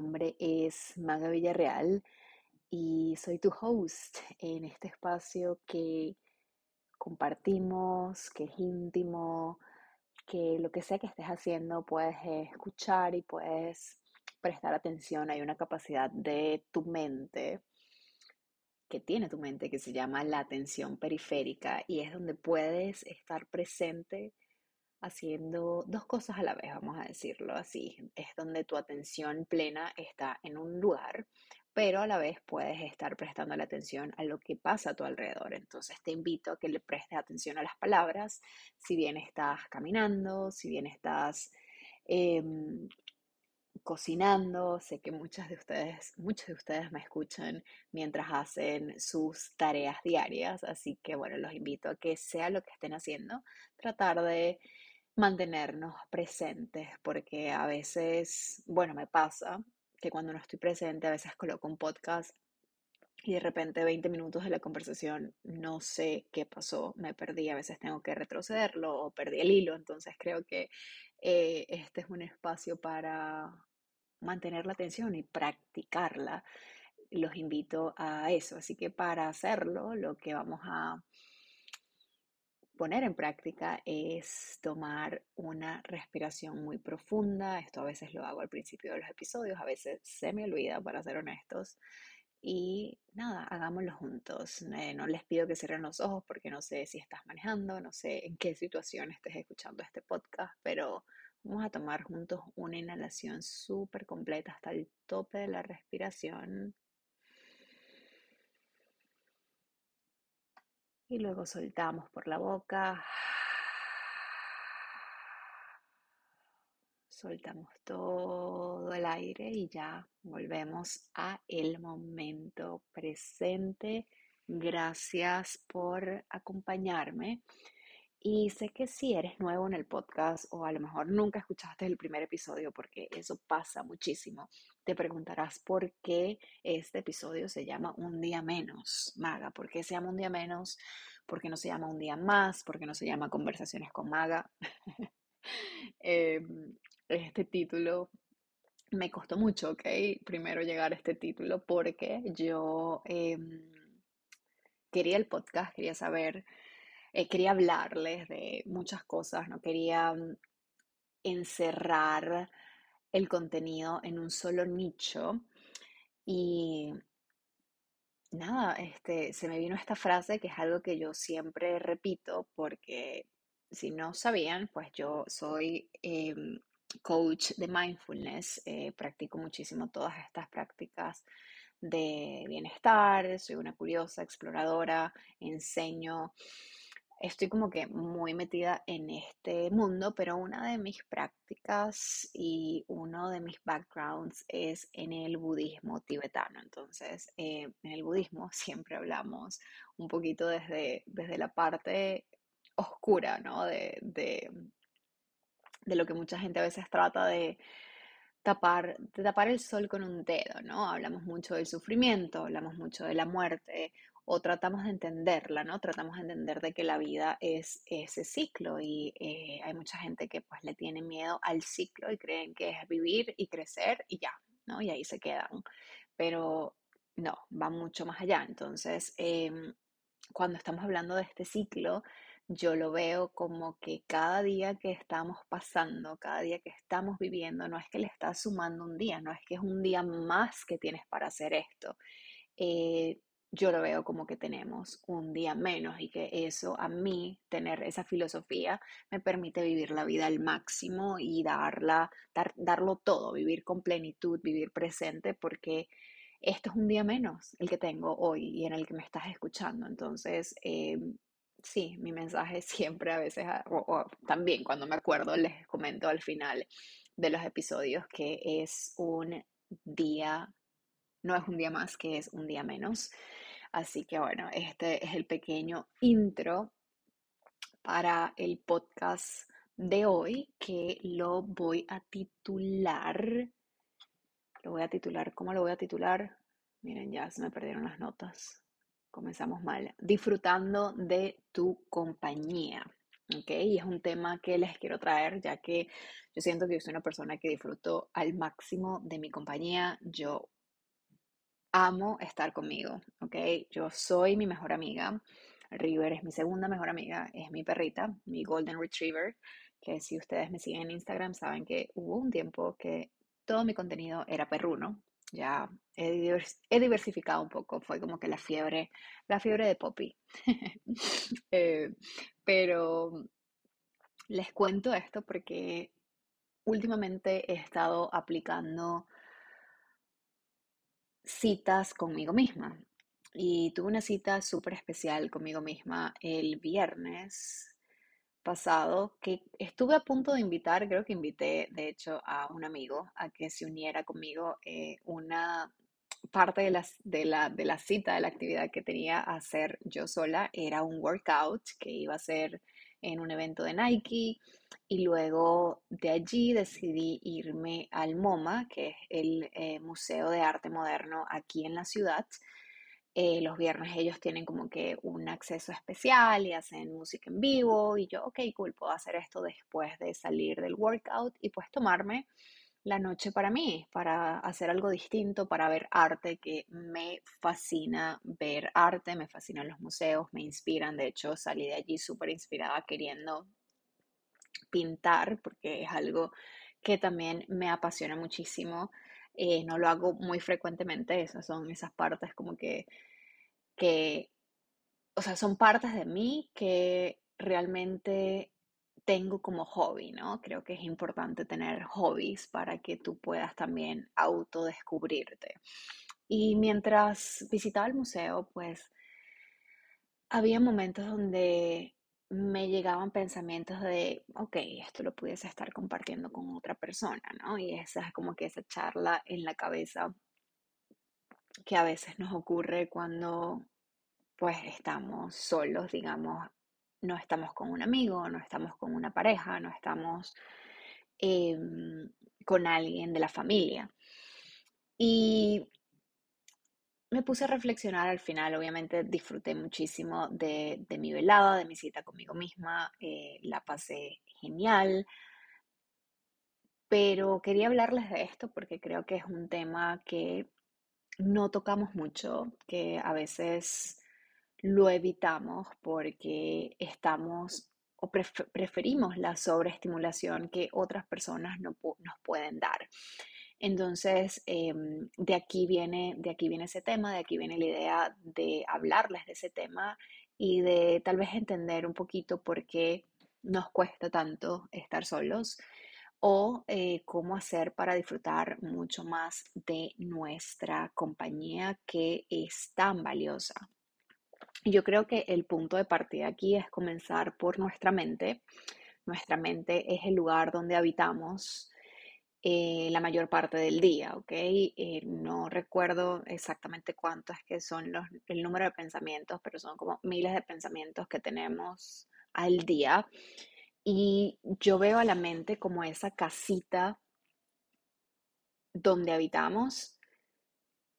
nombre es Maga Villarreal y soy tu host en este espacio que compartimos, que es íntimo, que lo que sea que estés haciendo puedes escuchar y puedes prestar atención. Hay una capacidad de tu mente que tiene tu mente que se llama la atención periférica y es donde puedes estar presente haciendo dos cosas a la vez, vamos a decirlo así. Es donde tu atención plena está en un lugar, pero a la vez puedes estar prestando la atención a lo que pasa a tu alrededor. Entonces te invito a que le prestes atención a las palabras, si bien estás caminando, si bien estás em, cocinando. Sé que muchas de ustedes, muchos de ustedes me escuchan mientras hacen sus tareas diarias, así que bueno, los invito a que sea lo que estén haciendo, tratar de mantenernos presentes, porque a veces, bueno, me pasa que cuando no estoy presente, a veces coloco un podcast y de repente 20 minutos de la conversación no sé qué pasó, me perdí, a veces tengo que retrocederlo o perdí el hilo, entonces creo que eh, este es un espacio para mantener la atención y practicarla. Los invito a eso, así que para hacerlo lo que vamos a poner en práctica es tomar una respiración muy profunda. Esto a veces lo hago al principio de los episodios, a veces se me olvida, para ser honestos. Y nada, hagámoslo juntos. Eh, no les pido que cierren los ojos porque no sé si estás manejando, no sé en qué situación estés escuchando este podcast, pero vamos a tomar juntos una inhalación súper completa hasta el tope de la respiración. Y luego soltamos por la boca. Soltamos todo el aire y ya volvemos a el momento presente. Gracias por acompañarme. Y sé que si eres nuevo en el podcast o a lo mejor nunca escuchaste el primer episodio, porque eso pasa muchísimo, te preguntarás por qué este episodio se llama Un día menos, Maga. ¿Por qué se llama Un día menos? ¿Por qué no se llama Un día más? ¿Por qué no se llama Conversaciones con Maga? Em, este título me costó mucho, ¿ok? Primero llegar a este título porque yo em, quería el podcast, quería saber eh, quería hablarles de muchas cosas, no quería mm, encerrar el contenido en un solo nicho. Y nada, este, se me vino esta frase que es algo que yo siempre repito porque si no sabían, pues yo soy em, coach de mindfulness, eh, practico muchísimo todas estas prácticas de bienestar, soy una curiosa exploradora, enseño estoy como que muy metida en este mundo, pero una de mis prácticas y uno de mis backgrounds es en el budismo tibetano. Entonces, eh, en el budismo siempre hablamos un poquito desde, desde la parte oscura, ¿no? De, de, de lo que mucha gente a veces trata de tapar, de tapar el sol con un dedo, ¿no? Hablamos mucho del sufrimiento, hablamos mucho de la muerte o tratamos de entenderla, ¿no? Tratamos de entender de que la vida es ese ciclo y eh, hay mucha gente que pues le tiene miedo al ciclo y creen que es vivir y crecer y ya, ¿no? Y ahí se quedan. Pero no, va mucho más allá. Entonces, em, cuando estamos hablando de este ciclo, yo lo veo como que cada día que estamos pasando, cada día que estamos viviendo, no es que le estás sumando un día, no es que es un día más que tienes para hacer esto. Eh, yo lo veo como que tenemos un día menos y que eso a mí, tener esa filosofía, me permite vivir la vida al máximo y darla, dar, darlo todo, vivir con plenitud, vivir presente, porque esto es un día menos el que tengo hoy y en el que me estás escuchando. Entonces, eh, sí, mi mensaje siempre a veces, o también cuando me acuerdo, les comento al final de los episodios que es un día no es un día más, que es un día menos. Así que bueno, este es el pequeño intro para el podcast de hoy que lo voy a titular. Lo voy a titular, ¿cómo lo voy a titular? Miren, ya se me perdieron las notas. Comenzamos mal. Disfrutando de tu compañía. ¿ok? Y es un tema que les quiero traer, ya que yo siento que yo soy una persona que disfruto al máximo de mi compañía. Yo amo estar conmigo, ¿ok? Yo soy mi mejor amiga. River es mi segunda mejor amiga, es mi perrita, mi Golden Retriever, que si ustedes me siguen en Instagram saben que hubo un tiempo que todo mi contenido era perruno. Ya he, diversificado un poco, fue como que la fiebre, la fiebre de Poppy. Eh, pero les cuento esto porque últimamente he estado aplicando citas conmigo misma. Y tuve una cita súper especial conmigo misma el viernes pasado que estuve a punto de invitar, creo que invité de hecho a un amigo a que se uniera conmigo. Eh, una parte de, las, de, la, de la cita, de la actividad que tenía a hacer yo sola era un workout que iba a ser en un evento de Nike y luego de allí decidí irme al MoMA, que es el eh, Museo de Arte Moderno aquí en la ciudad. Eh, los viernes ellos tienen como que un acceso especial y hacen música en vivo y yo, ok, cool, puedo hacer esto después de salir del workout y pues tomarme la noche para mí, para hacer algo distinto, para ver arte, que me fascina ver arte, me fascinan los museos, me inspiran. De hecho, salí de allí súper inspirada queriendo pintar, porque es algo que también me apasiona muchísimo. Eh, no lo hago muy frecuentemente, esas son esas partes como que, que, o sea, son partes de mí que realmente tengo como hobby, ¿no? Creo que es importante tener hobbies para que tú puedas también autodescubrirte. Y mientras visitaba el museo, pues había momentos donde me llegaban pensamientos de, ok, esto lo pudiese estar compartiendo con otra persona, ¿no? Y esa es como que esa charla en la cabeza que a veces nos ocurre cuando pues estamos solos, digamos, no estamos con un amigo, no estamos con una pareja, no estamos em, con alguien de la familia. Y me puse a reflexionar al final, obviamente disfruté muchísimo de, mi velada, de mi cita conmigo misma, eh, la pasé genial, pero quería hablarles de esto porque creo que es un tema que no tocamos mucho, que a veces lo evitamos porque estamos o preferimos la sobreestimulación que otras personas no nos pueden dar. Entonces, em, de, aquí viene, de aquí viene ese tema, de aquí viene la idea de hablarles de ese tema y de tal vez entender un poquito por qué nos cuesta tanto estar solos o eh, cómo hacer para disfrutar mucho más de nuestra compañía que es tan valiosa. Yo creo que el punto de partida aquí es comenzar por nuestra mente. Nuestra mente es el lugar donde habitamos eh, la mayor parte del día, ¿ok? Eh, no recuerdo exactamente cuánto es que son los, el número de pensamientos, pero son como miles de pensamientos que tenemos al día. Y yo veo a la mente como esa casita donde habitamos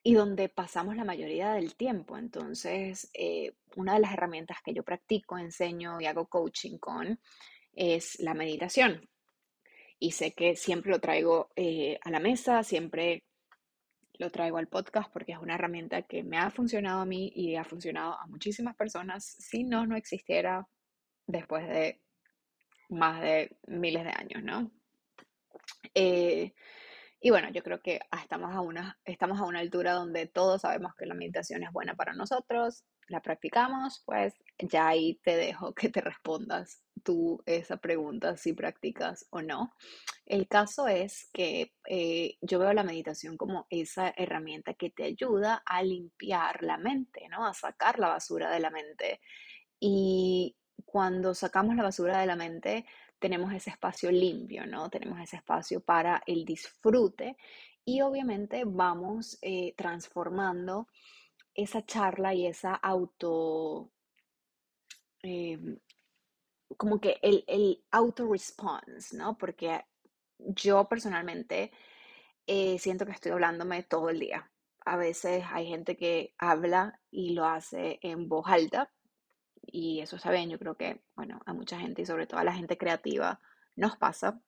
y donde pasamos la mayoría del tiempo. Entonces, eh, una de las herramientas que yo practico, enseño y hago coaching con es la meditación. Y sé que siempre lo traigo eh, a la mesa, siempre lo traigo al podcast porque es una herramienta que me ha funcionado a mí y ha funcionado a muchísimas personas. Si no, no existiera después de más de miles de años, ¿no? Eh, y bueno, yo creo que estamos a, una, estamos a una altura donde todos sabemos que la meditación es buena para nosotros, la practicamos, pues ya ahí te dejo que te respondas tú esa pregunta si practicas o no. El caso es que eh, yo veo la meditación como esa herramienta que te ayuda a limpiar la mente, ¿no? A sacar la basura de la mente. Y cuando sacamos la basura de la mente, tenemos ese espacio limpio, ¿no? Tenemos ese espacio para el disfrute y obviamente vamos eh, transformando esa charla y esa auto, em, como que el, el auto response, ¿no? Porque yo personalmente eh, siento que estoy hablándome todo el día. A veces hay gente que habla y lo hace en voz alta y eso está bien, yo creo que, bueno, a mucha gente y sobre todo a la gente creativa nos pasa.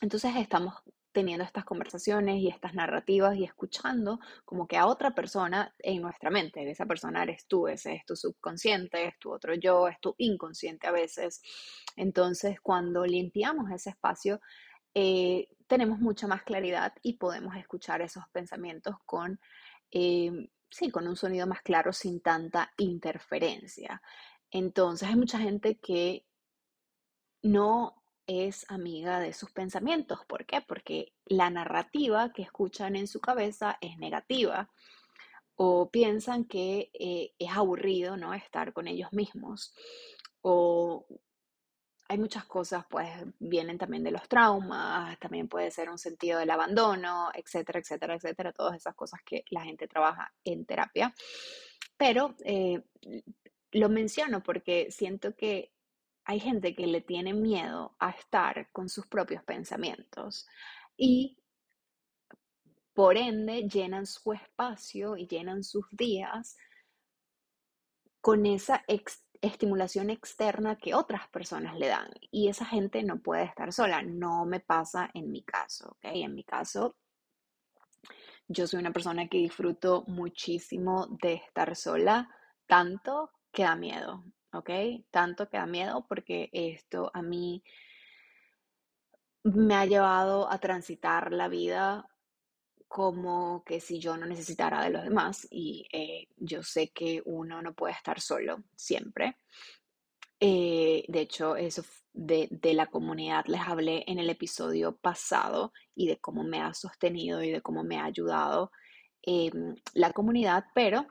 Entonces estamos teniendo estas conversaciones y estas narrativas y escuchando como que a otra persona en nuestra mente. Esa persona eres tú, ese es tu subconsciente, es tu otro yo, es tu inconsciente a veces. Entonces, cuando limpiamos ese espacio, eh, tenemos mucha más claridad y podemos escuchar esos pensamientos con, eh, sí, con un sonido más claro sin tanta interferencia. Entonces, hay mucha gente que no es amiga de sus pensamientos. ¿Por qué? Porque la narrativa que escuchan en su cabeza es negativa o piensan que eh, es aburrido, ¿no? Estar con ellos mismos. O hay muchas cosas, pues vienen también de los traumas, también puede ser un sentido del abandono, etcétera, etcétera, etcétera, todas esas cosas que la gente trabaja en terapia. Pero eh, lo menciono porque siento que hay gente que le tiene miedo a estar con sus propios pensamientos y por ende llenan su espacio y llenan sus días con esa estimulación externa que otras personas le dan. Y esa gente no puede estar sola. No me pasa en mi caso, ¿ok? En mi caso, yo soy una persona que disfruto muchísimo de estar sola, tanto que da miedo. ¿ok? Tanto que da miedo porque esto a mí me ha llevado a transitar la vida como que si yo no necesitara de los demás y eh, yo sé que uno no puede estar solo siempre. Eh, de hecho, eso de, la comunidad les hablé en el episodio pasado y de cómo me ha sostenido y de cómo me ha ayudado em, la comunidad, pero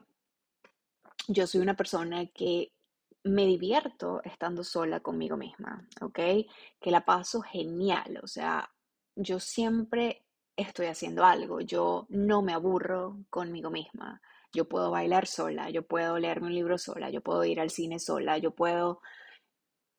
yo soy una persona que me divierto estando sola conmigo misma, ¿ok? Que la paso genial, o sea, yo siempre estoy haciendo algo, yo no me aburro conmigo misma, yo puedo bailar sola, yo puedo leerme un libro sola, yo puedo ir al cine sola, yo puedo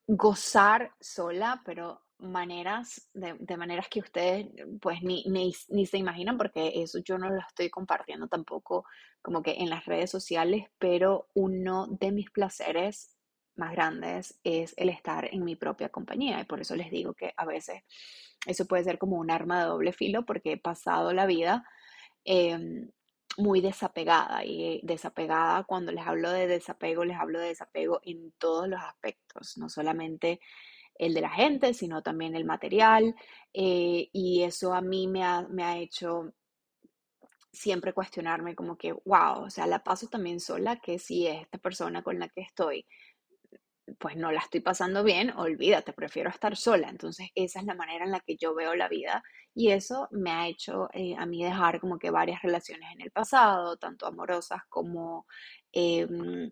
gozar sola, pero maneras, de, maneras que ustedes pues ni, ni, ni, se imaginan porque eso yo no lo estoy compartiendo tampoco como que en las redes sociales, pero uno de mis placeres más grandes es el estar en mi propia compañía y por eso les digo que a veces eso puede ser como un arma de doble filo porque he pasado la vida em, muy desapegada y desapegada cuando les hablo de desapego, les hablo de desapego en todos los aspectos, no solamente el de la gente, sino también el material eh, y eso a mí me ha, me ha hecho siempre cuestionarme como que, wow, o sea, la paso también sola, que si esta persona con la que estoy pues no la estoy pasando bien, olvídate, prefiero estar sola. Entonces esa es la manera en la que yo veo la vida y eso me ha hecho eh, a mí dejar como que varias relaciones en el pasado, tanto amorosas como em,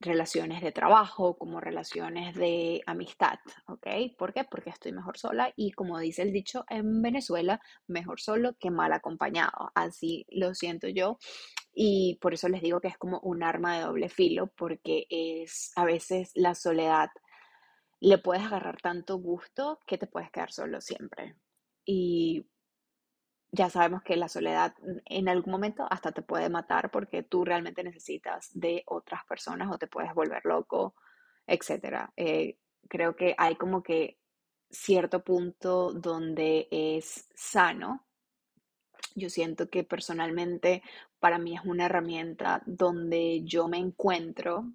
relaciones de trabajo, como relaciones de amistad, ¿ok? ¿Por qué? Porque estoy mejor sola y como dice el dicho en Venezuela, mejor solo que mal acompañado. Así lo siento yo y por eso les digo que es como un arma de doble filo, porque es a veces la soledad le puedes agarrar tanto gusto que te puedes quedar solo siempre. Y ya sabemos que la soledad en algún momento hasta te puede matar porque tú realmente necesitas de otras personas o te puedes volver loco, etc. Eh, creo que hay como que cierto punto donde es sano. Yo siento que personalmente para mí es una herramienta donde yo me encuentro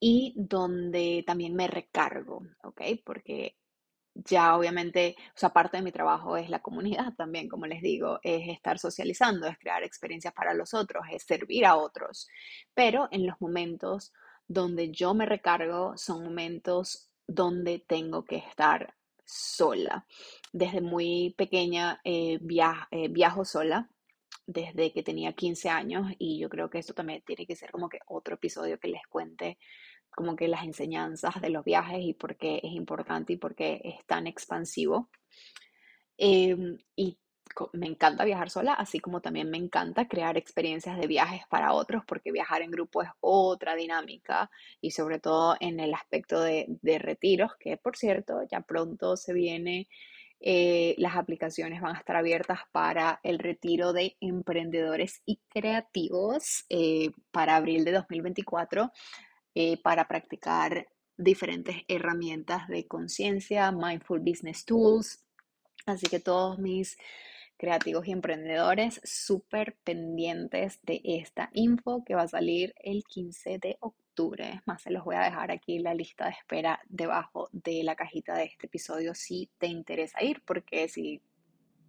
y donde también me recargo, ¿ok? Porque ya obviamente, o sea, parte de mi trabajo es la comunidad también, como les digo, es estar socializando, es crear experiencias para los otros, es servir a otros. Pero en los momentos donde yo me recargo son momentos donde tengo que estar sola. Desde muy pequeña eh, eh, viajo sola, desde que tenía 15 años y yo creo que esto también tiene que ser como que otro episodio que les cuente como que las enseñanzas de los viajes y por qué es importante y por qué es tan expansivo. Em, y me encanta viajar sola, así como también me encanta crear experiencias de viajes para otros, porque viajar en grupo es otra dinámica y sobre todo en el aspecto de, retiros, que por cierto ya pronto se viene, eh, las aplicaciones van a estar abiertas para el retiro de emprendedores y creativos eh, para abril de 2024. eh, para practicar diferentes herramientas de conciencia, mindful business tools. Así que todos mis creativos y emprendedores súper pendientes de esta info que va a salir el 15 de octubre. Es más, se los voy a dejar aquí la lista de espera debajo de la cajita de este episodio si te interesa ir, porque si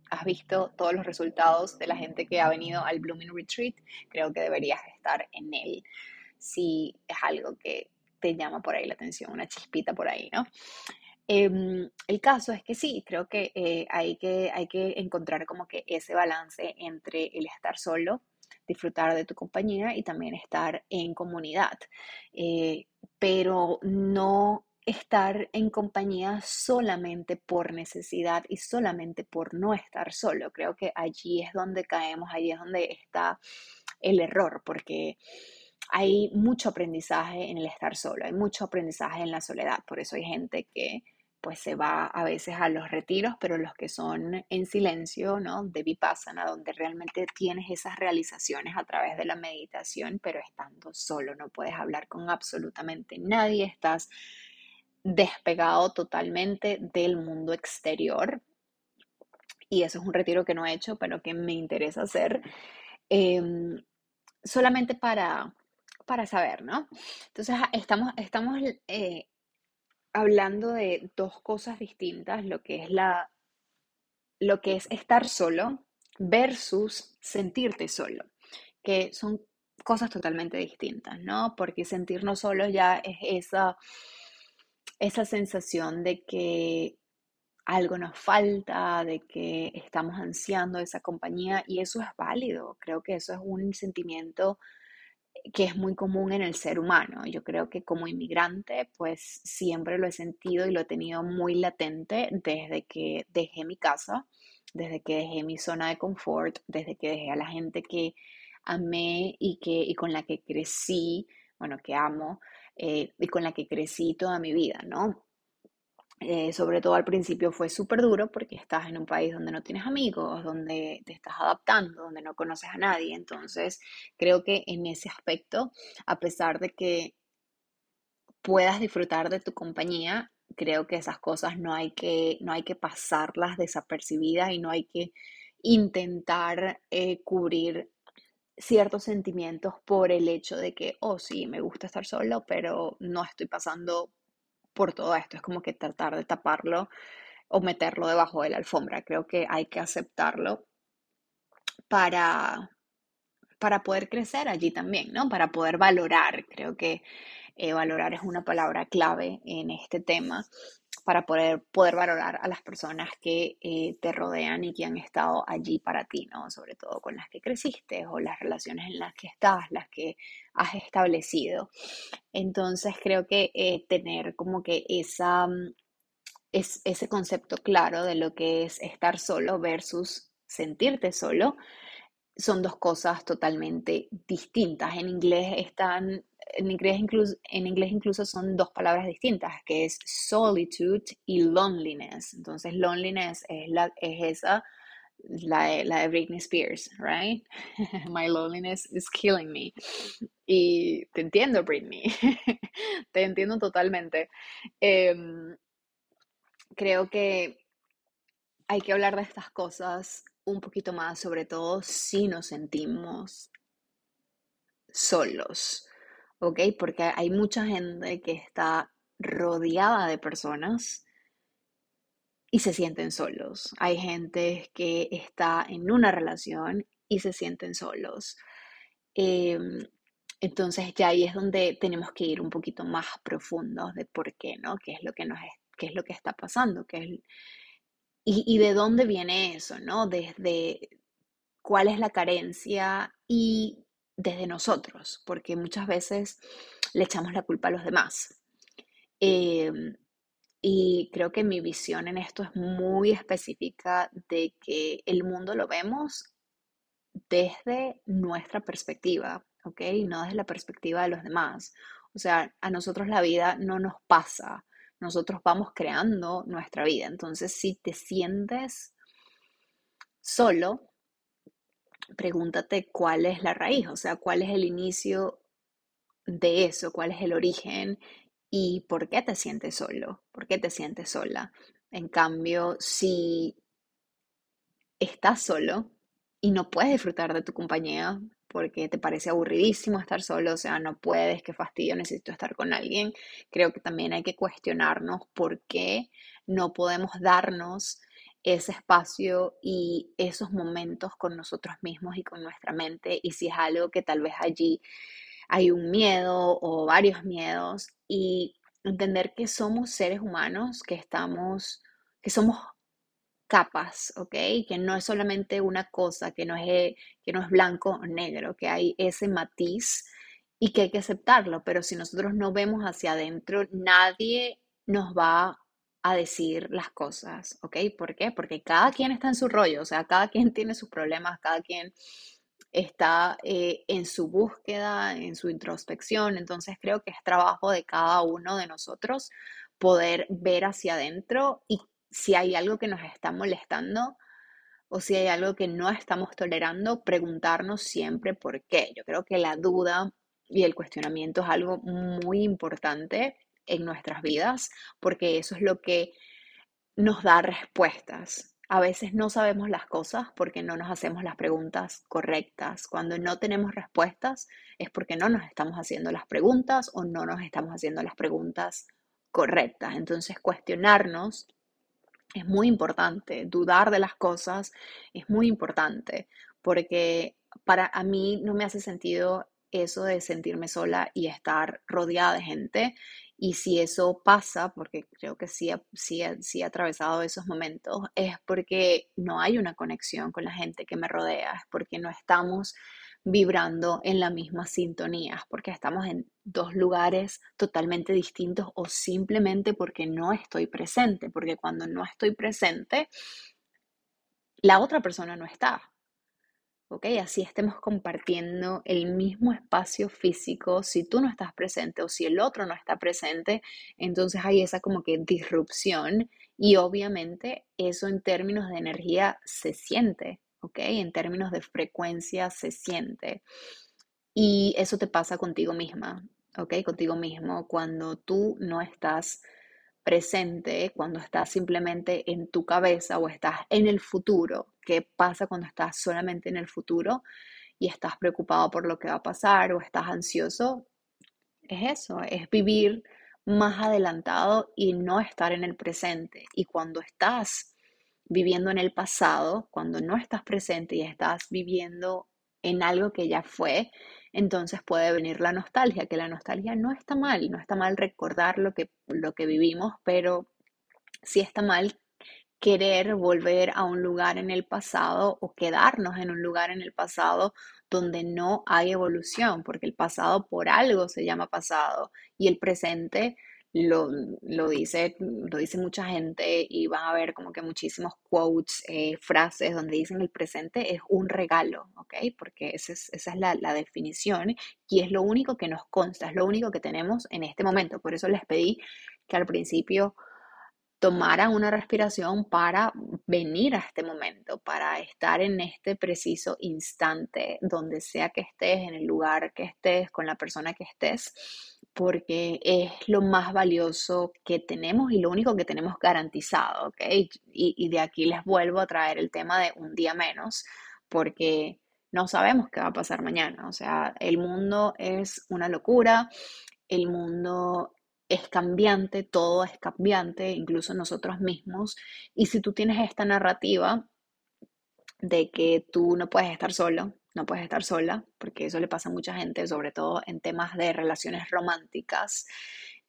has visto todos los resultados de la gente que ha venido al Blooming Retreat, creo que deberías estar en él si es algo que te llama por ahí la atención, una chispita por ahí, ¿no? Em, el caso es que sí, creo que, eh, hay que hay que encontrar como que ese balance entre el estar solo, disfrutar de tu compañía y también estar en comunidad, eh, pero no estar en compañía solamente por necesidad y solamente por no estar solo. Creo que allí es donde caemos, allí es donde está el error, porque hay mucho aprendizaje en el estar solo, hay mucho aprendizaje en la soledad, por eso hay gente que pues se va a veces a los retiros, pero los que son en silencio, ¿no? De Vipassana, donde realmente tienes esas realizaciones a través de la meditación, pero estando solo, no puedes hablar con absolutamente nadie, estás despegado totalmente del mundo exterior. Y eso es un retiro que no he hecho, pero que me interesa hacer. Em, solamente para, para saber, ¿no? Entonces, estamos, estamos eh, hablando de dos cosas distintas, lo que es la lo que es estar solo versus sentirte solo, que son cosas totalmente distintas, ¿no? Porque sentirnos solos ya es esa, esa sensación de que algo nos falta, de que estamos ansiando esa compañía y eso es válido. Creo que eso es un sentimiento que es muy común en el ser humano. Yo creo que como inmigrante, pues siempre lo he sentido y lo he tenido muy latente desde que dejé mi casa, desde que dejé mi zona de confort, desde que dejé a la gente que amé y, que, y con la que crecí, bueno, que amo, eh, y con la que crecí toda mi vida, ¿no? Eh, sobre todo al principio fue súper duro porque estás en un país donde no tienes amigos, donde te estás adaptando, donde no conoces a nadie. Entonces, creo que en ese aspecto, a pesar de que puedas disfrutar de tu compañía, creo que esas cosas no hay que, no hay que pasarlas desapercibidas y no hay que intentar eh, cubrir ciertos sentimientos por el hecho de que, oh, sí, me gusta estar solo, pero no estoy pasando por todo esto. Es como que tratar de taparlo o meterlo debajo de la alfombra. Creo que hay que aceptarlo para, para poder crecer allí también, ¿no? Para poder valorar. Creo que eh, valorar es una palabra clave en este tema para poder, poder valorar a las personas que eh, te rodean y que han estado allí para ti, ¿no? Sobre todo con las que creciste o las relaciones en las que estás, las que has establecido. Entonces creo que eh, tener como que esa, mm, es, ese concepto claro de lo que es estar solo versus sentirte solo son dos cosas totalmente distintas. En inglés están en inglés, incluso, en inglés incluso son dos palabras distintas, que es solitude y loneliness. Entonces, loneliness es, la, es esa, la la de Britney Spears, right? My loneliness is killing me. Y te entiendo, Britney. te entiendo totalmente. Em, creo que hay que hablar de estas cosas un poquito más, sobre todo si nos sentimos solos. ¿Ok? Porque hay mucha gente que está rodeada de personas y se sienten solos. Hay gente que está en una relación y se sienten solos. Em, entonces ya ahí es donde tenemos que ir un poquito más profundos de por qué, ¿no? ¿Qué es lo que nos qué es lo que está pasando? ¿Qué es, y, y de dónde viene eso, ¿no? Desde cuál es la carencia y desde nosotros, porque muchas veces le echamos la culpa a los demás. Em, y creo que mi visión en esto es muy específica de que el mundo lo vemos desde nuestra perspectiva, ¿ok? No desde la perspectiva de los demás. O sea, a nosotros la vida no nos pasa, nosotros vamos creando nuestra vida. Entonces, si te sientes solo, pregúntate cuál es la raíz, o sea, cuál es el inicio de eso, cuál es el origen y por qué te sientes solo, por qué te sientes sola. En cambio, si estás solo y no puedes disfrutar de tu compañía porque te parece aburridísimo estar solo, o sea, no puedes, qué fastidio, necesito estar con alguien, creo que también hay que cuestionarnos por qué no podemos darnos ese espacio y esos momentos con nosotros mismos y con nuestra mente y si es algo que tal vez allí hay un miedo o varios miedos y entender que somos seres humanos, que estamos, que somos capas, ¿ok? Que no es solamente una cosa, que no es, que no es blanco o negro, que hay ese matiz y que hay que aceptarlo, pero si nosotros no vemos hacia adentro, nadie nos va a decir las cosas, ¿ok? ¿Por qué? Porque cada quien está en su rollo, o sea, cada quien tiene sus problemas, cada quien está eh, en su búsqueda, en su introspección, entonces creo que es trabajo de cada uno de nosotros poder ver hacia adentro y si hay algo que nos está molestando o si hay algo que no estamos tolerando, preguntarnos siempre por qué. Yo creo que la duda y el cuestionamiento es algo muy importante en nuestras vidas porque eso es lo que nos da respuestas. A veces no sabemos las cosas porque no nos hacemos las preguntas correctas. Cuando no tenemos respuestas es porque no nos estamos haciendo las preguntas o no nos estamos haciendo las preguntas correctas. Entonces, cuestionarnos es muy importante, dudar de las cosas es muy importante, porque para a mí no me hace sentido eso de sentirme sola y estar rodeada de gente. Y si eso pasa, porque creo que sí, sí, sí he atravesado esos momentos, es porque no hay una conexión con la gente que me rodea, es porque no estamos vibrando en la misma sintonía, porque estamos en dos lugares totalmente distintos o simplemente porque no estoy presente, porque cuando no estoy presente, la otra persona no está. ¿Ok? Así estemos compartiendo el mismo espacio físico, si tú no estás presente o si el otro no está presente, entonces hay esa como que disrupción y obviamente eso en términos de energía se siente, ¿ok? En términos de frecuencia se siente. Y eso te pasa contigo misma, ¿ok? Contigo mismo cuando tú no estás presente, cuando estás simplemente en tu cabeza o estás en el futuro. ¿Qué pasa cuando estás solamente en el futuro y estás preocupado por lo que va a pasar o estás ansioso? Es eso, es vivir más adelantado y no estar en el presente. Y cuando estás viviendo en el pasado, cuando no estás presente y estás viviendo en algo que ya fue, entonces puede venir la nostalgia, que la nostalgia no está mal, no está mal recordar lo que, lo que vivimos, pero sí está mal querer volver a un lugar en el pasado o quedarnos en un lugar en el pasado donde no hay evolución, porque el pasado por algo se llama pasado y el presente lo, dice, lo dice mucha gente y van a ver como que muchísimos quotes, eh, frases donde dicen el presente es un regalo, ¿ok? Porque esa es, esa es la, la, definición y es lo único que nos consta, es lo único que tenemos en este momento. Por eso les pedí que al principio tomaran una respiración para venir a este momento, para estar en este preciso instante, donde sea que estés, en el lugar que estés, con la persona que estés, porque es lo más valioso que tenemos y lo único que tenemos garantizado, ¿ok? Y, de aquí les vuelvo a traer el tema de un día menos, porque no sabemos qué va a pasar mañana, o sea, el mundo es una locura, el mundo es cambiante, todo es cambiante, incluso nosotros mismos. Y si tú tienes esta narrativa de que tú no puedes estar solo, no puedes estar sola, porque eso le pasa a mucha gente, sobre todo en temas de relaciones románticas,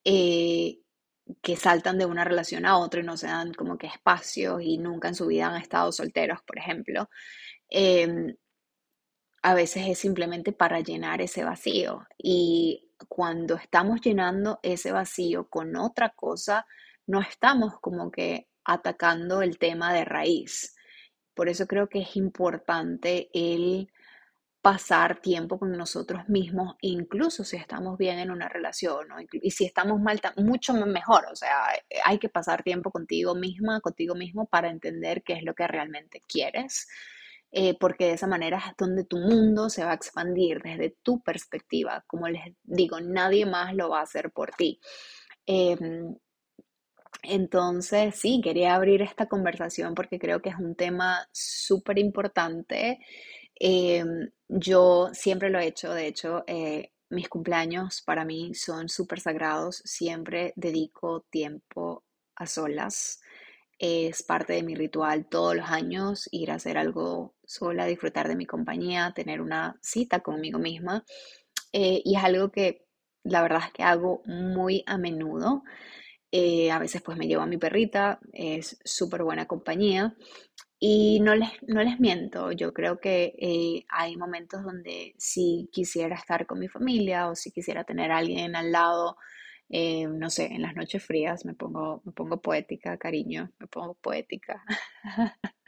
eh, que saltan de una relación a otra y no se dan como que espacios y nunca en su vida han estado solteros, por ejemplo. Em, a veces es simplemente para llenar ese vacío y cuando estamos llenando ese vacío con otra cosa, no estamos como que atacando el tema de raíz. Por eso creo que es importante el pasar tiempo con nosotros mismos, incluso si estamos bien en una relación, y si estamos mal, mucho mejor. O sea, hay que pasar tiempo contigo misma, contigo mismo, para entender qué es lo que realmente quieres eh, porque de esa manera es donde tu mundo se va a expandir desde tu perspectiva. Como les digo, nadie más lo va a hacer por ti. Em, entonces, sí, quería abrir esta conversación porque creo que es un tema súper importante. Em, yo siempre lo he hecho, de hecho, eh, mis cumpleaños para mí son súper sagrados, siempre dedico tiempo a solas. Es parte de mi ritual todos los años ir a hacer algo sola, disfrutar de mi compañía, tener una cita conmigo misma. Eh, y es algo que la verdad es que hago muy a menudo. Eh, a veces pues me llevo a mi perrita, es súper buena compañía. Y no les, no les miento, yo creo que eh, hay momentos donde si quisiera estar con mi familia o si quisiera tener a alguien al lado, eh, no sé, en las noches frías me pongo, me pongo poética, cariño, me pongo poética.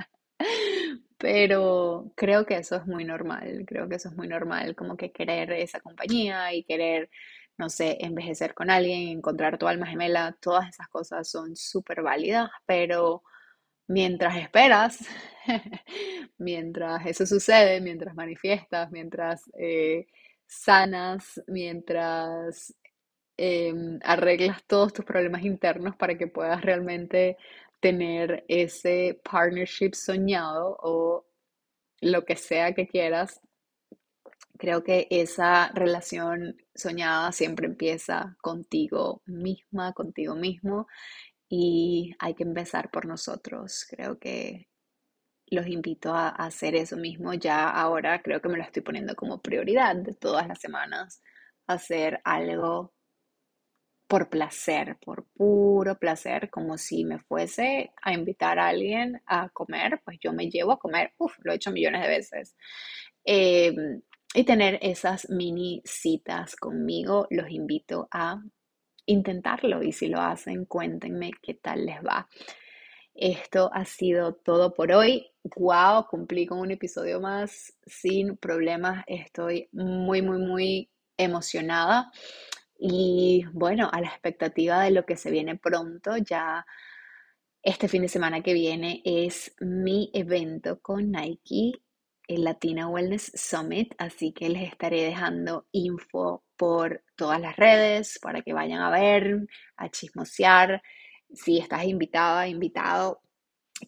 Pero creo que eso es muy normal, creo que eso es muy normal, como que querer esa compañía y querer no sé, envejecer con alguien, encontrar tu alma gemela, todas esas cosas son súper válidas, pero mientras esperas, mientras eso sucede, mientras manifiestas, mientras eh, sanas, mientras em, arreglas todos tus problemas internos para que puedas realmente tener ese partnership soñado o lo que sea que quieras, Creo que esa relación soñada siempre empieza contigo misma, contigo mismo, y hay que empezar por nosotros. Creo que los invito a, hacer eso mismo. Ya ahora creo que me lo estoy poniendo como prioridad de todas las semanas, hacer algo por placer, por puro placer, como si me fuese a invitar a alguien a comer, pues yo me llevo a comer, Uf, lo he hecho millones de veces. Em, y tener esas mini citas conmigo. Los invito a intentarlo y si lo hacen, cuéntenme qué tal les va. Esto ha sido todo por hoy. Wow, cumplí con un episodio más sin problemas. Estoy muy, muy, muy emocionada. Y bueno, a la expectativa de lo que se viene pronto, ya este fin de semana que viene es mi evento con Nike el Latina Wellness Summit, así que les estaré dejando info por todas las redes para que vayan a ver, a chismosear. Si estás invitada, invitado,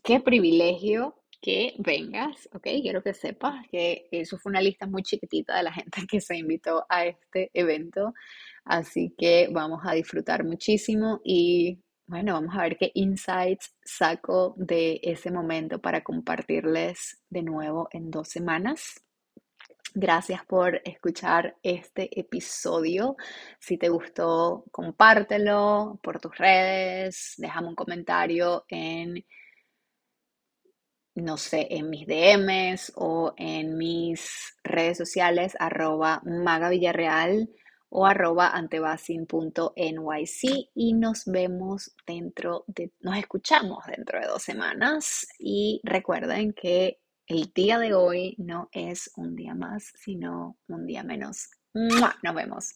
qué privilegio que vengas, ¿ok? Quiero que sepas que eso fue una lista muy chiquitita de la gente que se invitó a este evento, así que vamos a disfrutar muchísimo y bueno, vamos a ver qué insights saco de ese momento para compartirles de nuevo en dos semanas. Gracias por escuchar este episodio. Si te gustó, compártelo por tus redes, déjame un comentario en, no sé, en mis DMs o en mis redes sociales, arroba o arroba antebasin.nyc y nos vemos dentro de, nos escuchamos dentro de dos semanas y recuerden que el día de hoy no es un día más, sino un día menos. Nos vemos.